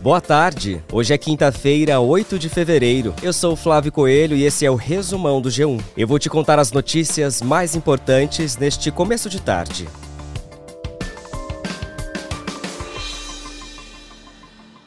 Boa tarde. Hoje é quinta-feira, 8 de fevereiro. Eu sou o Flávio Coelho e esse é o resumão do G1. Eu vou te contar as notícias mais importantes neste começo de tarde.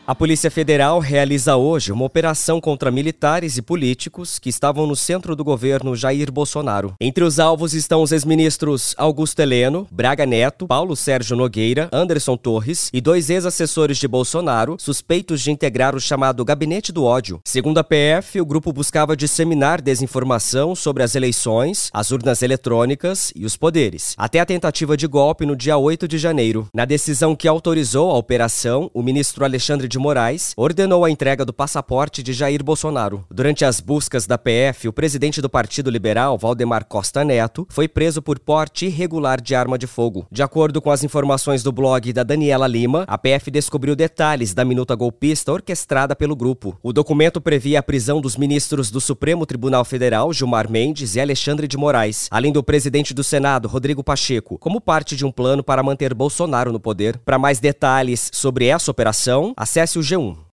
A Polícia Federal realiza hoje uma operação contra militares e políticos que estavam no centro do governo Jair Bolsonaro. Entre os alvos estão os ex-ministros Augusto Heleno, Braga Neto, Paulo Sérgio Nogueira, Anderson Torres e dois ex-assessores de Bolsonaro suspeitos de integrar o chamado Gabinete do Ódio. Segundo a PF, o grupo buscava disseminar desinformação sobre as eleições, as urnas eletrônicas e os poderes, até a tentativa de golpe no dia 8 de janeiro. Na decisão que autorizou a operação, o ministro Alexandre de Moraes ordenou a entrega do passaporte de Jair Bolsonaro. Durante as buscas da PF, o presidente do Partido Liberal, Valdemar Costa Neto, foi preso por porte irregular de arma de fogo. De acordo com as informações do blog da Daniela Lima, a PF descobriu detalhes da minuta golpista orquestrada pelo grupo. O documento previa a prisão dos ministros do Supremo Tribunal Federal, Gilmar Mendes e Alexandre de Moraes, além do presidente do Senado, Rodrigo Pacheco, como parte de um plano para manter Bolsonaro no poder. Para mais detalhes sobre essa operação, acesse acesse o G1.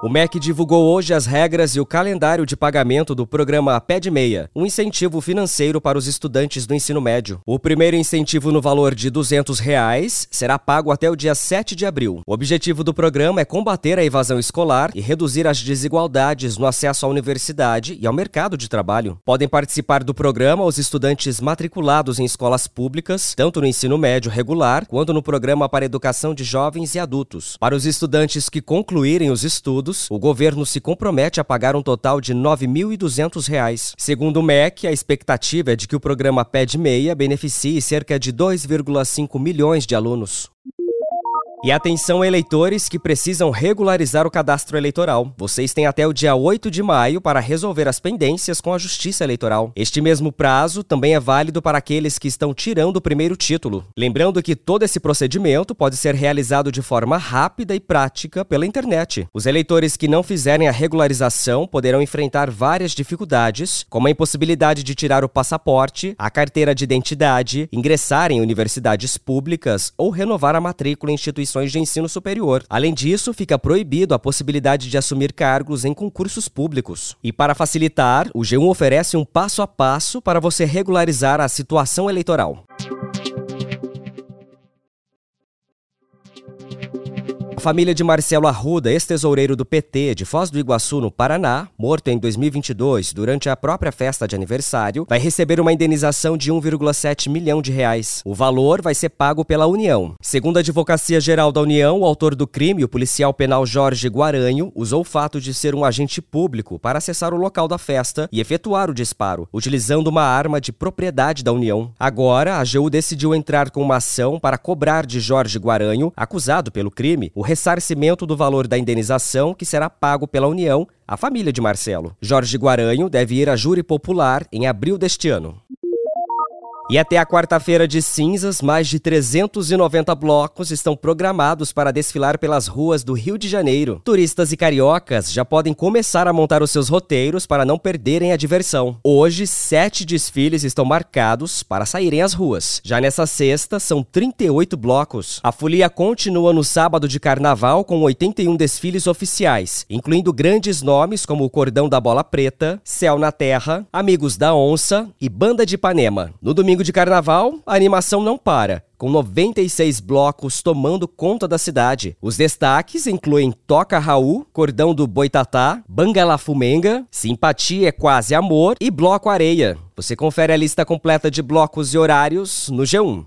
O MEC divulgou hoje as regras e o calendário de pagamento do programa Pé de Meia, um incentivo financeiro para os estudantes do ensino médio. O primeiro incentivo no valor de 200 reais será pago até o dia 7 de abril. O objetivo do programa é combater a evasão escolar e reduzir as desigualdades no acesso à universidade e ao mercado de trabalho. Podem participar do programa os estudantes matriculados em escolas públicas, tanto no ensino médio regular quanto no programa para educação de jovens e adultos. Para os estudantes que concluírem os estudos, o governo se compromete a pagar um total de R$ 9.200. Segundo o MEC, a expectativa é de que o programa PED Meia beneficie cerca de 2,5 milhões de alunos. E atenção, eleitores que precisam regularizar o cadastro eleitoral. Vocês têm até o dia 8 de maio para resolver as pendências com a Justiça Eleitoral. Este mesmo prazo também é válido para aqueles que estão tirando o primeiro título. Lembrando que todo esse procedimento pode ser realizado de forma rápida e prática pela internet. Os eleitores que não fizerem a regularização poderão enfrentar várias dificuldades, como a impossibilidade de tirar o passaporte, a carteira de identidade, ingressar em universidades públicas ou renovar a matrícula em instituições instituições de ensino superior. Além disso, fica proibido a possibilidade de assumir cargos em concursos públicos. E para facilitar, o G1 oferece um passo a passo para você regularizar a situação eleitoral. A família de Marcelo Arruda, ex-tesoureiro do PT de Foz do Iguaçu, no Paraná, morto em 2022 durante a própria festa de aniversário, vai receber uma indenização de 1,7 milhão de reais. O valor vai ser pago pela União. Segundo a Advocacia Geral da União, o autor do crime, o policial penal Jorge Guaranho, usou o fato de ser um agente público para acessar o local da festa e efetuar o disparo, utilizando uma arma de propriedade da União. Agora, a AGU decidiu entrar com uma ação para cobrar de Jorge Guaranho, acusado pelo crime, o ressarcimento do valor da indenização que será pago pela União à família de Marcelo. Jorge Guaranho deve ir a júri popular em abril deste ano. E até a quarta-feira de cinzas, mais de 390 blocos estão programados para desfilar pelas ruas do Rio de Janeiro. Turistas e cariocas já podem começar a montar os seus roteiros para não perderem a diversão. Hoje, sete desfiles estão marcados para saírem às ruas. Já nessa sexta, são 38 blocos. A folia continua no sábado de carnaval com 81 desfiles oficiais, incluindo grandes nomes como o Cordão da Bola Preta, Céu na Terra, Amigos da Onça e Banda de Ipanema. No domingo domingo de carnaval, a animação não para com 96 blocos tomando conta da cidade. Os destaques incluem Toca Raul, Cordão do Boitatá, Bangala Fumenga, Simpatia é Quase Amor e Bloco Areia. Você confere a lista completa de blocos e horários no G1.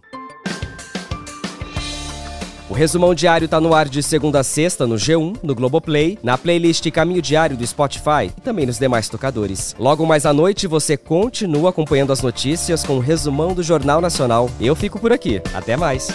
O resumão diário está no ar de segunda a sexta no G1, no Globoplay, na playlist Caminho Diário do Spotify e também nos demais tocadores. Logo mais à noite você continua acompanhando as notícias com o resumão do Jornal Nacional. Eu fico por aqui. Até mais.